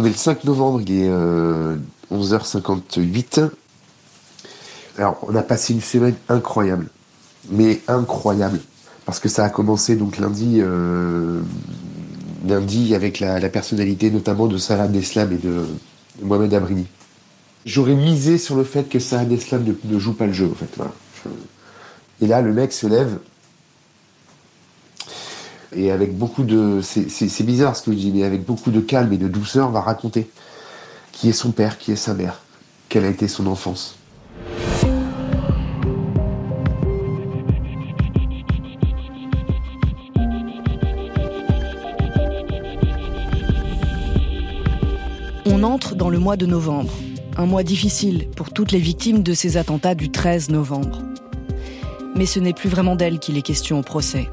On est le 5 novembre, il est 11h58. Alors, on a passé une semaine incroyable. Mais incroyable. Parce que ça a commencé donc lundi, lundi avec la, personnalité notamment de Salah Deslam et de Mohamed Abrini. J'aurais misé sur le fait que Salah Deslam ne, joue pas le jeu, en fait. Et là, le mec se lève. Et avec beaucoup de. C'est bizarre ce que je dis, mais avec beaucoup de calme et de douceur, va raconter qui est son père, qui est sa mère, quelle a été son enfance. On entre dans le mois de novembre, un mois difficile pour toutes les victimes de ces attentats du 13 novembre. Mais ce n'est plus vraiment d'elles qu'il est question au procès.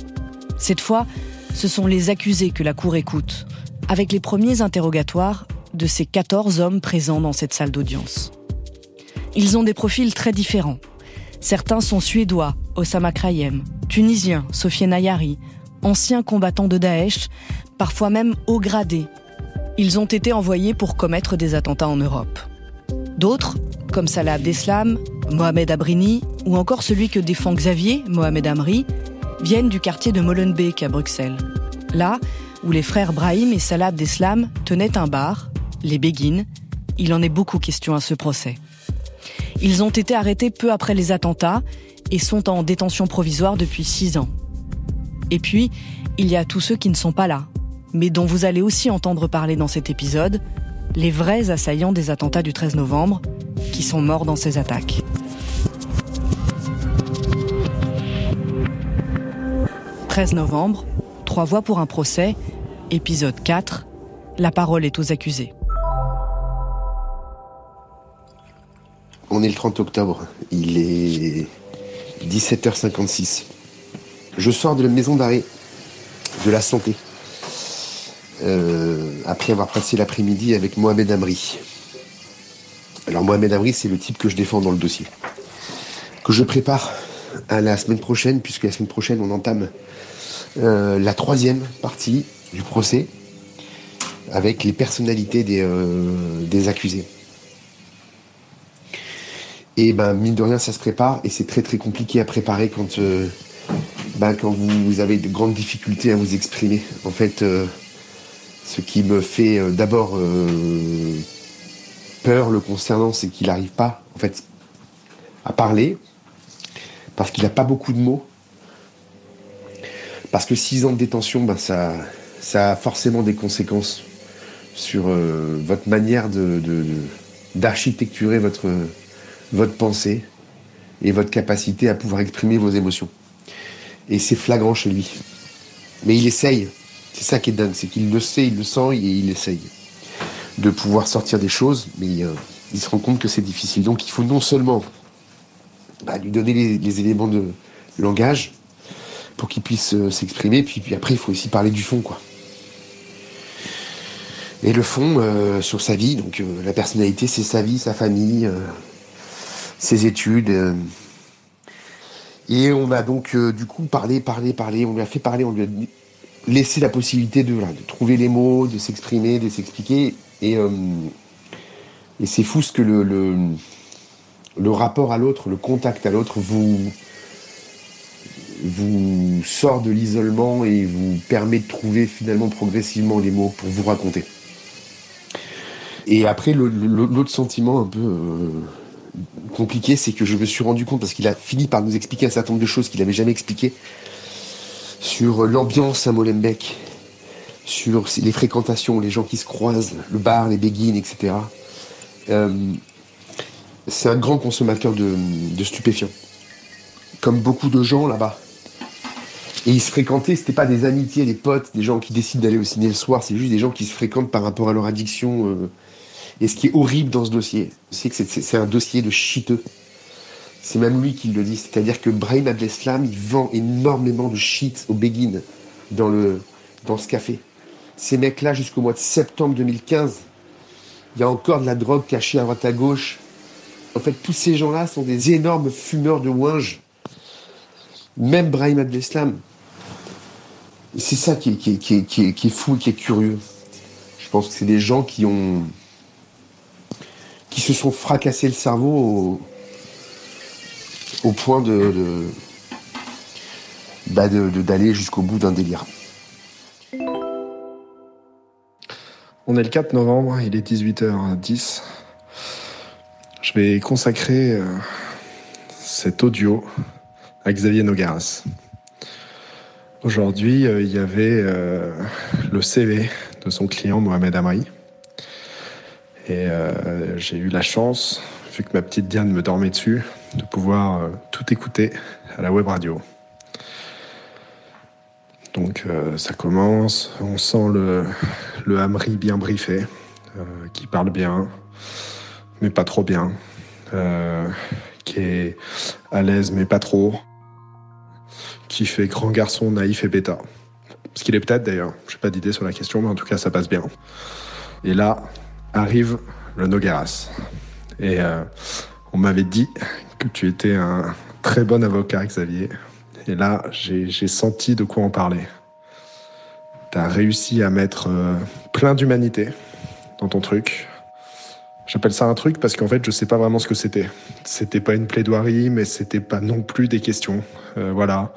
Cette fois, ce sont les accusés que la Cour écoute, avec les premiers interrogatoires de ces 14 hommes présents dans cette salle d'audience. Ils ont des profils très différents. Certains sont suédois, Osama Krayem, tunisiens, Sofiane Ayari, anciens combattants de Daesh, parfois même haut gradés, ils ont été envoyés pour commettre des attentats en Europe. D'autres, comme Salah Abdeslam, Mohamed Abrini ou encore celui que défend Xavier, Mohamed Amri, viennent du quartier de Molenbeek à Bruxelles. Là où les frères Brahim et Salah Abdeslam tenaient un bar, les Béguines, il en est beaucoup question à ce procès. Ils ont été arrêtés peu après les attentats et sont en détention provisoire depuis six ans. Et puis, il y a tous ceux qui ne sont pas là, mais dont vous allez aussi entendre parler dans cet épisode, les vrais assaillants des attentats du 13 novembre, qui sont morts dans ces attaques. « 13 novembre, trois voix pour un procès, épisode 4, la parole est aux accusés. On est le 30 octobre, il est 17h56. Je sors de la maison d'arrêt de la santé euh, après avoir passé l'après-midi avec Mohamed Amri. Alors Mohamed Amri, c'est le type que je défends dans le dossier, que je prépare à la semaine prochaine, puisque la semaine prochaine on entame euh, la troisième partie du procès avec les personnalités des, euh, des accusés. Et ben mine de rien, ça se prépare et c'est très très compliqué à préparer quand ben, quand vous, avez de grandes difficultés à vous exprimer. En fait, ce qui me fait euh, d'abord euh, peur le concernant, c'est qu'il n'arrive pas, en fait, à parler, parce qu'il n'a pas beaucoup de mots. Parce que six ans de détention, ben, ça, a forcément des conséquences sur euh, votre manière d'architecturer votre, votre pensée et votre capacité à pouvoir exprimer vos émotions. Et c'est flagrant chez lui. Mais il essaye. C'est ça qui est dingue, c'est qu'il le sait, il le sent et il essaye de pouvoir sortir des choses, mais euh, il se rend compte que c'est difficile. Donc il faut non seulement bah, lui donner les, éléments de langage pour qu'il puisse euh, s'exprimer, puis, puis, après il faut aussi parler du fond, quoi. Et le fond euh, sur sa vie, donc la personnalité, c'est sa vie, sa famille, ses études. et on a donc du coup parlé, parlé, parlé. On lui a fait parler, on lui a laisser la possibilité de, trouver les mots, de s'exprimer, de s'expliquer. Et, euh, et c'est fou ce que le, rapport à l'autre, le contact à l'autre vous, vous sort de l'isolement et vous permet de trouver finalement progressivement les mots pour vous raconter. Et après, l'autre sentiment un peu euh, compliqué, c'est que je me suis rendu compte, parce qu'il a fini par nous expliquer un certain nombre de choses qu'il n'avait jamais expliquées, sur l'ambiance à Molenbeek, sur les fréquentations, les gens qui se croisent, le bar, les béguines, etc. c'est un grand consommateur de, stupéfiants, comme beaucoup de gens là-bas. Et ils se fréquentaient, c'était pas des amitiés, des potes, des gens qui décident d'aller au ciné le soir, c'est juste des gens qui se fréquentent par rapport à leur addiction. Euh. Et ce qui est horrible dans ce dossier, c'est que c'est un dossier de chiteux. C'est même lui qui le dit. C'est-à-dire que Brahim Abdeslam, il vend énormément de shit aux béguines dans, dans ce café. Ces mecs-là, jusqu'au mois de septembre 2015, il y a encore de la drogue cachée à droite à gauche. En fait, tous ces gens-là sont des énormes fumeurs de ouinge. Même Brahim Abdeslam. C'est ça qui est, qui, est, qui, est, fou, curieux. Je pense que c'est des gens qui ont qui se sont fracassés le cerveau au, point bah, d'aller jusqu'au bout d'un délire. On est le 4 novembre, il est 18h10. Je vais consacrer euh, cet audio à Xavier Nogaras. Aujourd'hui, euh, il y avait euh, le CV de son client Mohamed Amri. Et j'ai eu la chance, vu que ma petite Diane me dormait dessus, de pouvoir tout écouter à la web radio. Donc ça commence, on sent le, le Hamri bien briefé, qui parle bien, mais pas trop bien, euh, qui est à l'aise mais pas trop, qui fait grand garçon naïf et bêta. Ce qu'il est peut-être d'ailleurs, je n'ai pas d'idée sur la question, mais en tout cas ça passe bien. Et là arrive le Nogueras. Et euh, on m'avait dit que tu étais un très bon avocat, Xavier. Et là, j'ai senti de quoi en parler. Tu as réussi à mettre euh, plein d'humanité dans ton truc, J'appelle ça un truc parce qu'en fait, je sais pas vraiment ce que c'était. C'était pas une plaidoirie, mais c'était pas non plus des questions. Euh, voilà.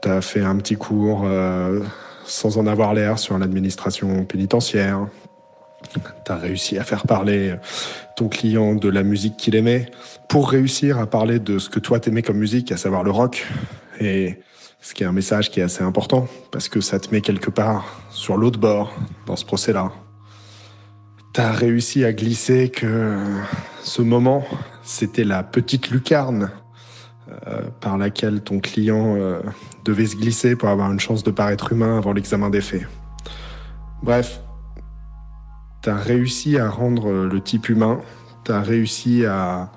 T'as fait un petit cours euh, sans en avoir l'air sur l'administration pénitentiaire. T'as réussi à faire parler ton client de la musique qu'il aimait pour réussir à parler de ce que toi t'aimais comme musique, à savoir le rock. Et ce qui est un message qui est assez important parce que ça te met quelque part sur l'autre bord dans ce procès-là. T'as réussi à glisser que ce moment, c'était la petite lucarne euh, par laquelle ton client euh, devait se glisser pour avoir une chance de paraître humain avant l'examen des faits. Bref, t'as réussi à rendre le type humain, t'as réussi à,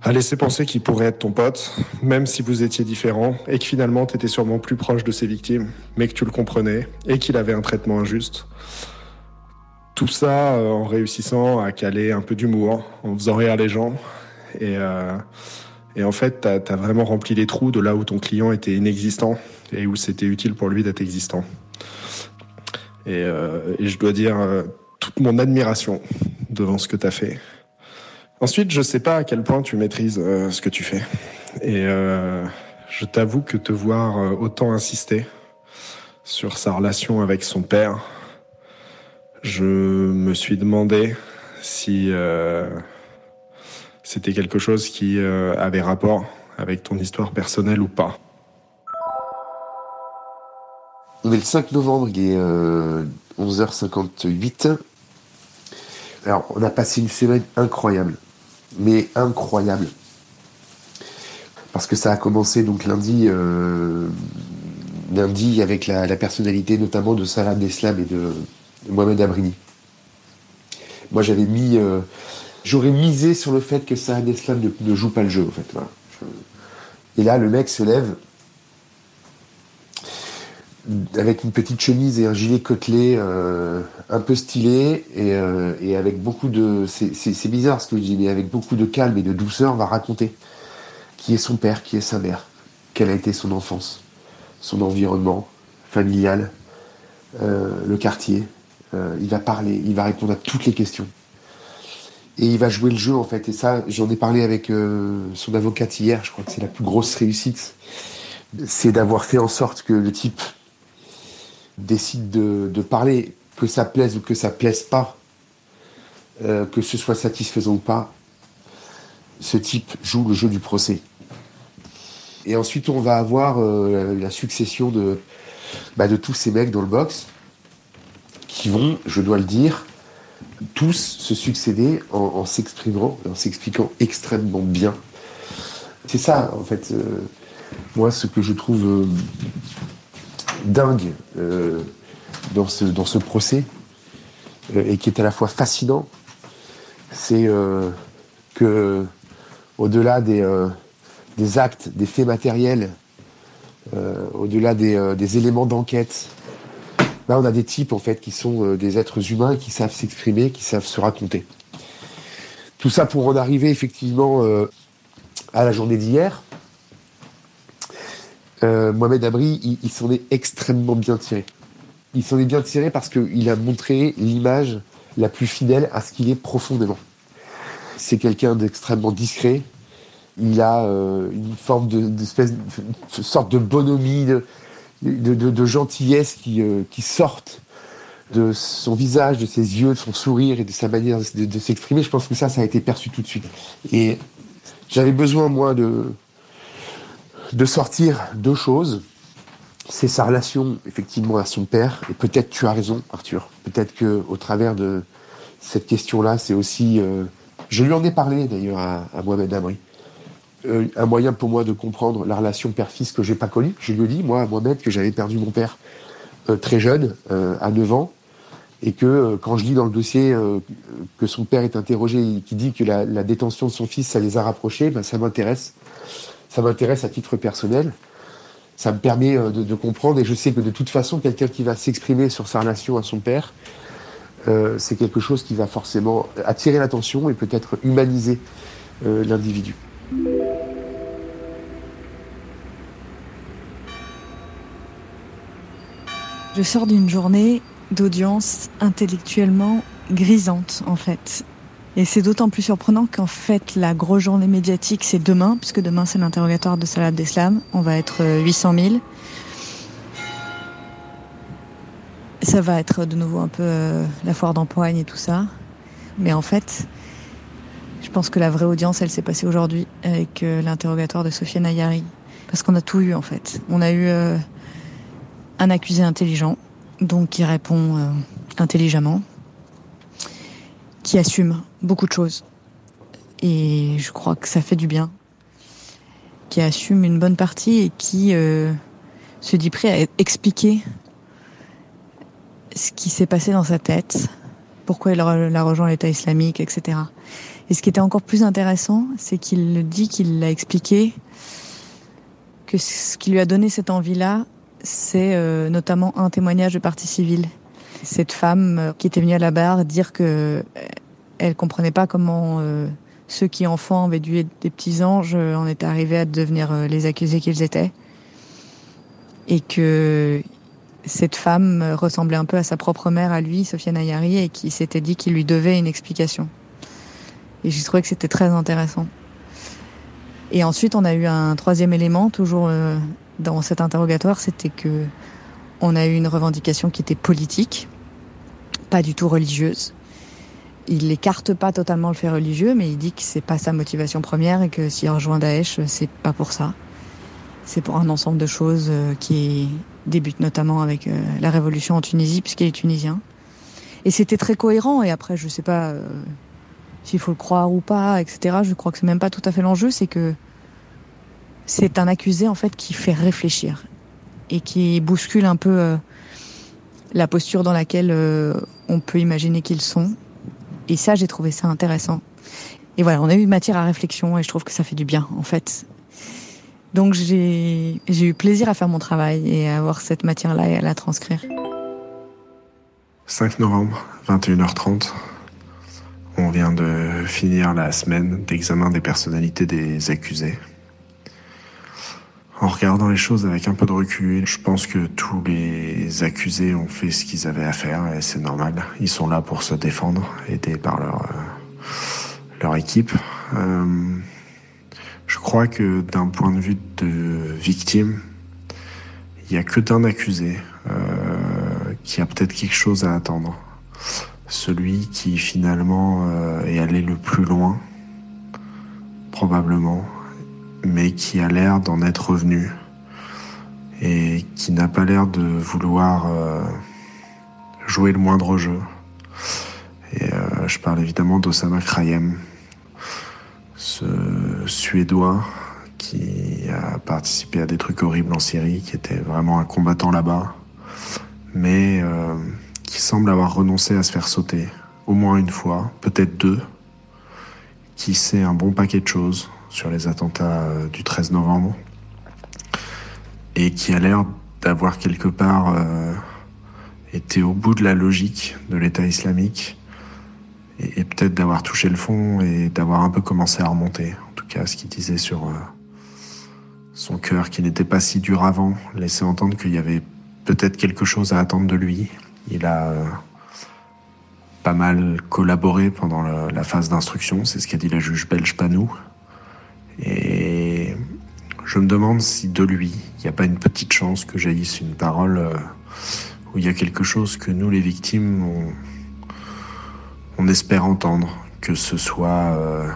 à laisser penser qu'il pourrait être ton pote, même si vous étiez différents, et que finalement t'étais sûrement plus proche de ses victimes, mais que tu le comprenais, et qu'il avait un traitement injuste. Tout ça euh, en réussissant à caler un peu d'humour, en faisant rire les gens. Et, euh, et en fait, tu as, vraiment rempli les trous de là où ton client était inexistant et où c'était utile pour lui d'être existant. Et, euh, et, je dois dire toute mon admiration devant ce que tu as fait. Ensuite, je sais pas à quel point tu maîtrises ce que tu fais. Et je t'avoue que te voir autant insister sur sa relation avec son père, je me suis demandé si euh, c'était quelque chose qui euh, avait rapport avec ton histoire personnelle ou pas. On est le 5 novembre, il est 11h58. Euh, Alors, on a passé une semaine incroyable, mais incroyable. Parce que ça a commencé donc lundi, lundi avec la, personnalité notamment de Salah Deslam et de, Mohamed Abrini. Moi, j'avais mis. Euh, j'aurais misé sur le fait que Saad Eslam ne, joue pas le jeu, en fait. Et là, le mec se lève avec une petite chemise et un gilet côtelé euh, un peu stylé et, euh, et avec beaucoup de. C'est bizarre ce que je dis, mais avec beaucoup de calme et de douceur, on va raconter qui est son père, qui est sa mère, quelle a été son enfance, son environnement familial, le quartier, euh, il va parler, il va répondre à toutes les questions. Et il va jouer le jeu en fait. Et ça, j'en ai parlé avec euh, son avocate hier, je crois que c'est la plus grosse réussite. C'est d'avoir fait en sorte que le type décide de, parler, que ça plaise ou que ça plaise pas, euh, que ce soit satisfaisant ou pas. Ce type joue le jeu du procès. Et ensuite, on va avoir la, succession de, bah, de tous ces mecs dans le box qui vont, je dois le dire, tous se succéder en, s'exprimant, en s'expliquant extrêmement bien. C'est ça, en fait, euh, moi, ce que je trouve euh, dingue euh, dans, ce, dans ce procès, et qui est à la fois fascinant, c'est que, au-delà des, des, actes, des faits matériels, au-delà des, des éléments d'enquête, Là, on a des types en fait qui sont euh, des êtres humains qui savent s'exprimer, qui savent se raconter. Tout ça pour en arriver effectivement euh, à la journée d'hier. Euh, Mohamed Abri, il, s'en est extrêmement bien tiré. il s'en est bien tiré parce qu'il a montré l'image la plus fidèle à ce qu'il est profondément. C'est quelqu'un d'extrêmement discret. Il a une forme de, de sorte de bonhomie, de, de, gentillesse qui, euh, qui sortent de son visage, de ses yeux, de son sourire et de sa manière de, s'exprimer. Je pense que ça, ça a été perçu tout de suite. Et j'avais besoin, moi, de, de sortir deux choses. C'est sa relation, effectivement, à son père. Et peut-être tu as raison, Arthur. Peut-être que au travers de cette question-là, c'est aussi... Euh, je lui en ai parlé, d'ailleurs, à, à Mohamed Amri. Euh, un moyen pour moi de comprendre la relation père-fils que j'ai pas connue. Je lui dit, moi, Mohamed, que j'avais perdu mon père euh, très jeune, à 9 ans, et que quand je lis dans le dossier que son père est interrogé qui dit que la, détention de son fils, ça les a rapprochés, ben, ça m'intéresse ça m'intéresse à titre personnel. Ça me permet euh, de, comprendre et je sais que de toute façon, quelqu'un qui va s'exprimer sur sa relation à son père, euh, c'est quelque chose qui va forcément attirer l'attention et peut-être humaniser euh, l'individu. Je sors d'une journée d'audience intellectuellement grisante en fait. Et c'est d'autant plus surprenant qu'en fait, la grosse journée médiatique, c'est demain, puisque demain, c'est l'interrogatoire de Salah Abdeslam. On va être 800 euh, 000. Ça va être de nouveau un peu euh, la foire d'empoigne et tout ça. Mais en fait, je pense que la vraie audience, elle s'est passée aujourd'hui avec euh, l'interrogatoire de Sophie Nayari. Parce qu'on a tout eu, en fait. On a eu un accusé intelligent, donc qui répond intelligemment qui assume beaucoup de choses. Et je crois que ça fait du bien. Qui assume une bonne partie et qui euh, se dit prêt à expliquer ce qui s'est passé dans sa tête, pourquoi il a rejoint l'État islamique, etc. Et ce qui était encore plus intéressant, c'est qu'il dit qu'il l'a expliqué que ce qui lui a donné cette envie-là, c'est euh, notamment un témoignage de partie civile cette femme euh, qui était venue à la barre dire que euh, elle comprenait pas comment ceux qui enfants avaient dû être des petits anges en étaient arrivés à devenir les accusés qu'ils étaient et que cette femme ressemblait un peu à sa propre mère à lui, Sofiane Ayari, et qui s'était dit qu'il lui devait une explication. Et j'ai trouvé que c'était très intéressant. Et ensuite, on a eu un troisième élément, toujours dans cet interrogatoire, c'était que on a eu une revendication qui était politique, pas du tout religieuse. Il n'écarte pas totalement le fait religieux, mais il dit que c'est pas sa motivation première et que s'il rejoint Daesh, c'est pas pour ça. C'est pour un ensemble de choses euh, qui débute notamment avec euh, la révolution en Tunisie, puisqu'il est tunisien. Et c'était très cohérent. Et après, je sais pas euh, s'il faut le croire ou pas, etc. Je crois que c'est même pas tout à fait l'enjeu. C'est que c'est un accusé en fait qui fait réfléchir et qui bouscule un peu euh, la posture dans laquelle euh, on peut imaginer qu'ils sont. Et ça, j'ai trouvé ça intéressant. Et voilà, on a eu matière à réflexion et je trouve que ça fait du bien, en fait. Donc j'ai eu plaisir à faire mon travail et à avoir cette matière-là et à la transcrire. 5 novembre, 21h30. On vient de finir la semaine d'examen des personnalités des accusés. En regardant les choses avec un peu de recul, je pense que tous les accusés ont fait ce qu'ils avaient à faire et c'est normal. Ils sont là pour se défendre, aidés par leur, euh, leur équipe. Euh, je crois que d'un point de vue de victime, il n'y a que d'un accusé euh, qui a peut-être quelque chose à attendre. Celui qui finalement est allé le plus loin, probablement, mais qui a l'air d'en être revenu et qui n'a pas l'air de vouloir euh, jouer le moindre jeu. Et euh, je parle évidemment d'Osama Krayem, ce Suédois qui a participé à des trucs horribles en Syrie, qui était vraiment un combattant là-bas, mais euh, qui semble avoir renoncé à se faire sauter, au moins une fois, peut-être deux, qui sait un bon paquet de choses, sur les attentats euh, du 13 novembre et qui a l'air d'avoir quelque part euh, été au bout de la logique de l'État islamique et, peut-être d'avoir touché le fond et d'avoir un peu commencé à remonter. En tout cas, ce qu'il disait sur euh, son cœur qui n'était pas si dur avant laissait entendre qu'il y avait peut-être quelque chose à attendre de lui. Il a pas mal collaboré pendant la, phase d'instruction, c'est ce qu'a dit la juge belge Panou. Je me demande si de lui, il n'y a pas une petite chance que jaillisse une parole euh, où il y a quelque chose que nous, les victimes, on, espère entendre, que ce soit euh,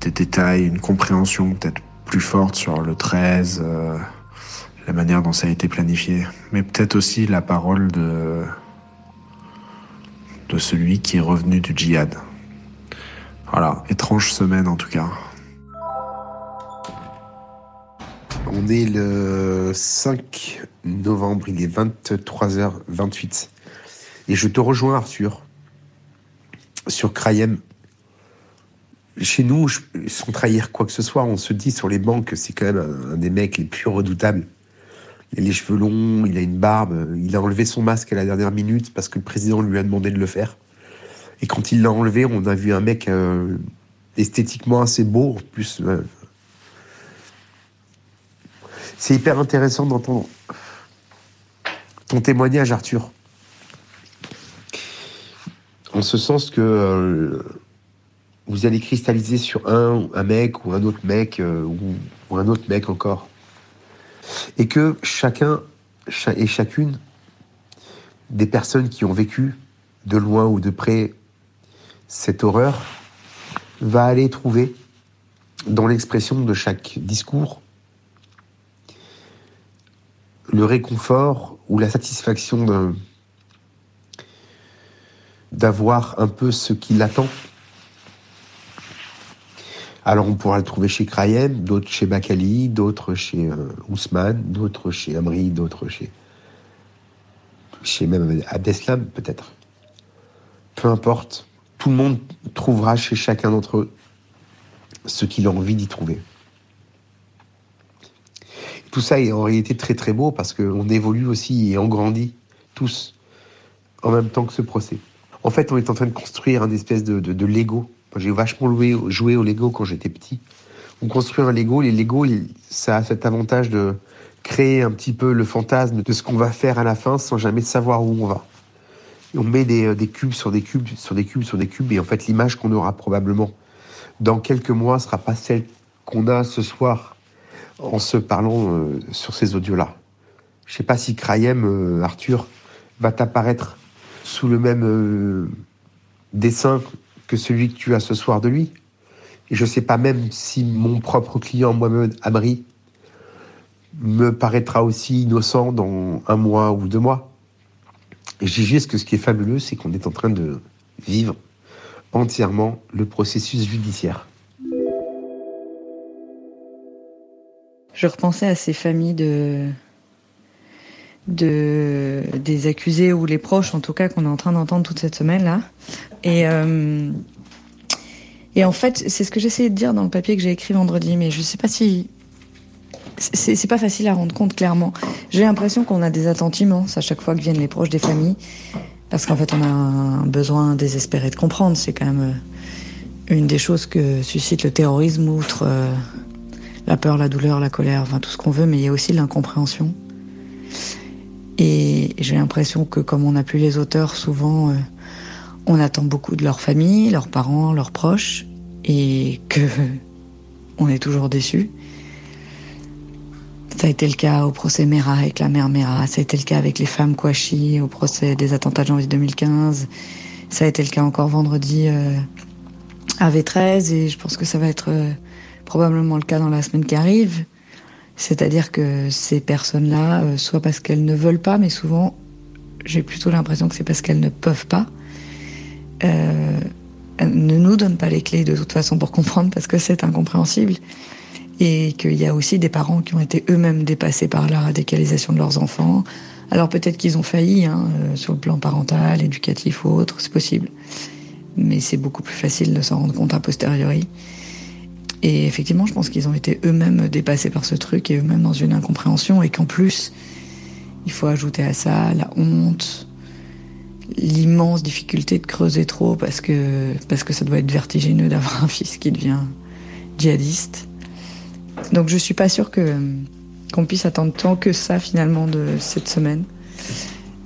des détails, une compréhension peut-être plus forte sur le 13, euh, la manière dont ça a été planifié, mais peut-être aussi la parole de de celui qui est revenu du djihad. Voilà, étrange semaine en tout cas. On est le 5 novembre, il est 23h28. Et je te rejoins Arthur sur Crayem. Chez nous, sans trahir quoi que ce soit, on se dit sur les banques, c'est quand même un des mecs les plus redoutables il a les cheveux longs, il a une barbe, il a enlevé son masque à la dernière minute parce que le président lui a demandé de le faire. Et quand il l'a enlevé, on a vu un mec euh, esthétiquement assez beau, plus. Euh. C'est hyper intéressant d'entendre ton témoignage, Arthur. En ce sens que euh, vous allez cristalliser sur un, un mec ou un autre mec ou un autre mec encore et que chacun et chacune des personnes qui ont vécu de loin ou de près cette horreur va aller trouver dans l'expression de chaque discours le réconfort ou la satisfaction d'avoir un peu ce qui l'attend alors on pourra le trouver chez Krayem, d'autres chez Bakali, d'autres chez euh, Ousmane, d'autres chez Amri, d'autres chez chez même Abdeslam peut-être. Peu importe, tout le monde trouvera chez chacun d'entre eux ce qu'il a envie d'y trouver. Tout ça est en réalité très très beau parce qu'on évolue aussi et on grandit tous en même temps que ce procès. En fait, on est en train de construire un espèce de, de Lego j'ai vachement joué au Lego quand j'étais petit. On construit un Lego, les Lego, ça a cet avantage de créer un petit peu le fantasme de ce qu'on va faire à la fin sans jamais savoir où on va. on met des, des, cubes sur des cubes, sur des cubes, sur des cubes, et en fait l'image qu'on aura probablement dans quelques mois sera pas celle qu'on a ce soir en se parlant euh, sur ces audios-là. Je sais pas si Krayem, euh, Arthur, va t'apparaître sous le même euh, dessin que celui que tu as ce soir de lui. Et je ne sais pas même si mon propre client, Mohamed Amri, me paraîtra aussi innocent dans un mois ou deux mois. Dis juste que ce qui est fabuleux, c'est qu'on est en train de vivre entièrement le processus judiciaire. Je repensais à ces familles de, de des accusés ou les proches, en tout cas, qu'on est en train d'entendre toute cette semaine là. Et euh, et en fait, c'est ce que j'essayais de dire dans le papier que j'ai écrit vendredi, mais je sais pas si c'est pas facile à rendre compte clairement. J'ai l'impression qu'on a des attentes immenses à chaque fois que viennent les proches des familles, parce qu'en fait, on a un besoin désespéré de comprendre. C'est quand même euh, une des choses que suscite le terrorisme, outre euh, la peur, la douleur, la colère, tout ce qu'on veut, mais il y a aussi l'incompréhension. Et j'ai l'impression que comme on n'a plus les auteurs, souvent, euh, on attend beaucoup de leur famille, leurs parents, leurs proches, et que on est toujours déçus. Ça a été le cas au procès Mera avec la mère Mera, ça a été le cas avec les femmes Kouachi au procès des attentats de janvier 2015, ça a été le cas encore vendredi euh, à V13 et je pense que ça va être euh, probablement le cas dans la semaine qui arrive. C'est-à-dire que ces personnes-là, euh, soit parce qu'elles ne veulent pas, mais souvent, j'ai plutôt l'impression que c'est parce qu'elles ne peuvent pas, euh, ne nous donnent pas les clés de toute façon pour comprendre parce que c'est incompréhensible. Et qu'il y a aussi des parents qui ont été eux-mêmes dépassés par la radicalisation de leurs enfants. Alors peut-être qu'ils ont failli hein, euh, sur le plan parental, éducatif ou autre, c'est possible. Mais c'est beaucoup plus facile de s'en rendre compte a posteriori. Et effectivement, je pense qu'ils ont été eux-mêmes dépassés par ce truc et eux-mêmes dans une incompréhension et qu'en plus, il faut ajouter à ça la honte, l'immense difficulté de creuser trop parce que, parce que ça doit être vertigineux d'avoir un fils qui devient djihadiste. Donc je suis pas sûre que qu'on puisse attendre tant que ça finalement de cette semaine.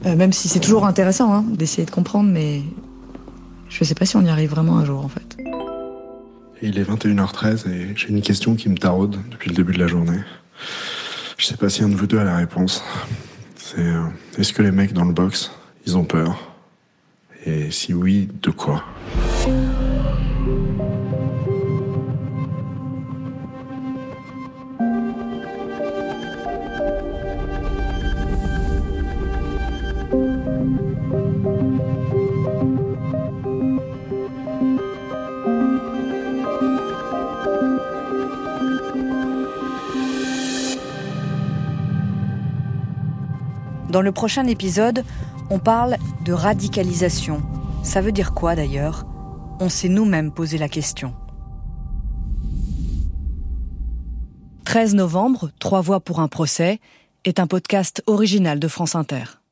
Euh, même si c'est toujours intéressant hein, d'essayer de comprendre, mais je sais pas si on y arrive vraiment un jour en fait. Il est 21h13 et j'ai une question qui me taraude depuis le début de la journée. Je sais pas si un de vous deux a la réponse. C'est euh, est-ce que les mecs dans le box, ils ont peur? Et si oui, de quoi? Dans le prochain épisode, on parle de radicalisation. Ça veut dire quoi d'ailleurs? On s'est nous-mêmes posé la question. 13 novembre, Trois voix pour un procès est un podcast original de France Inter.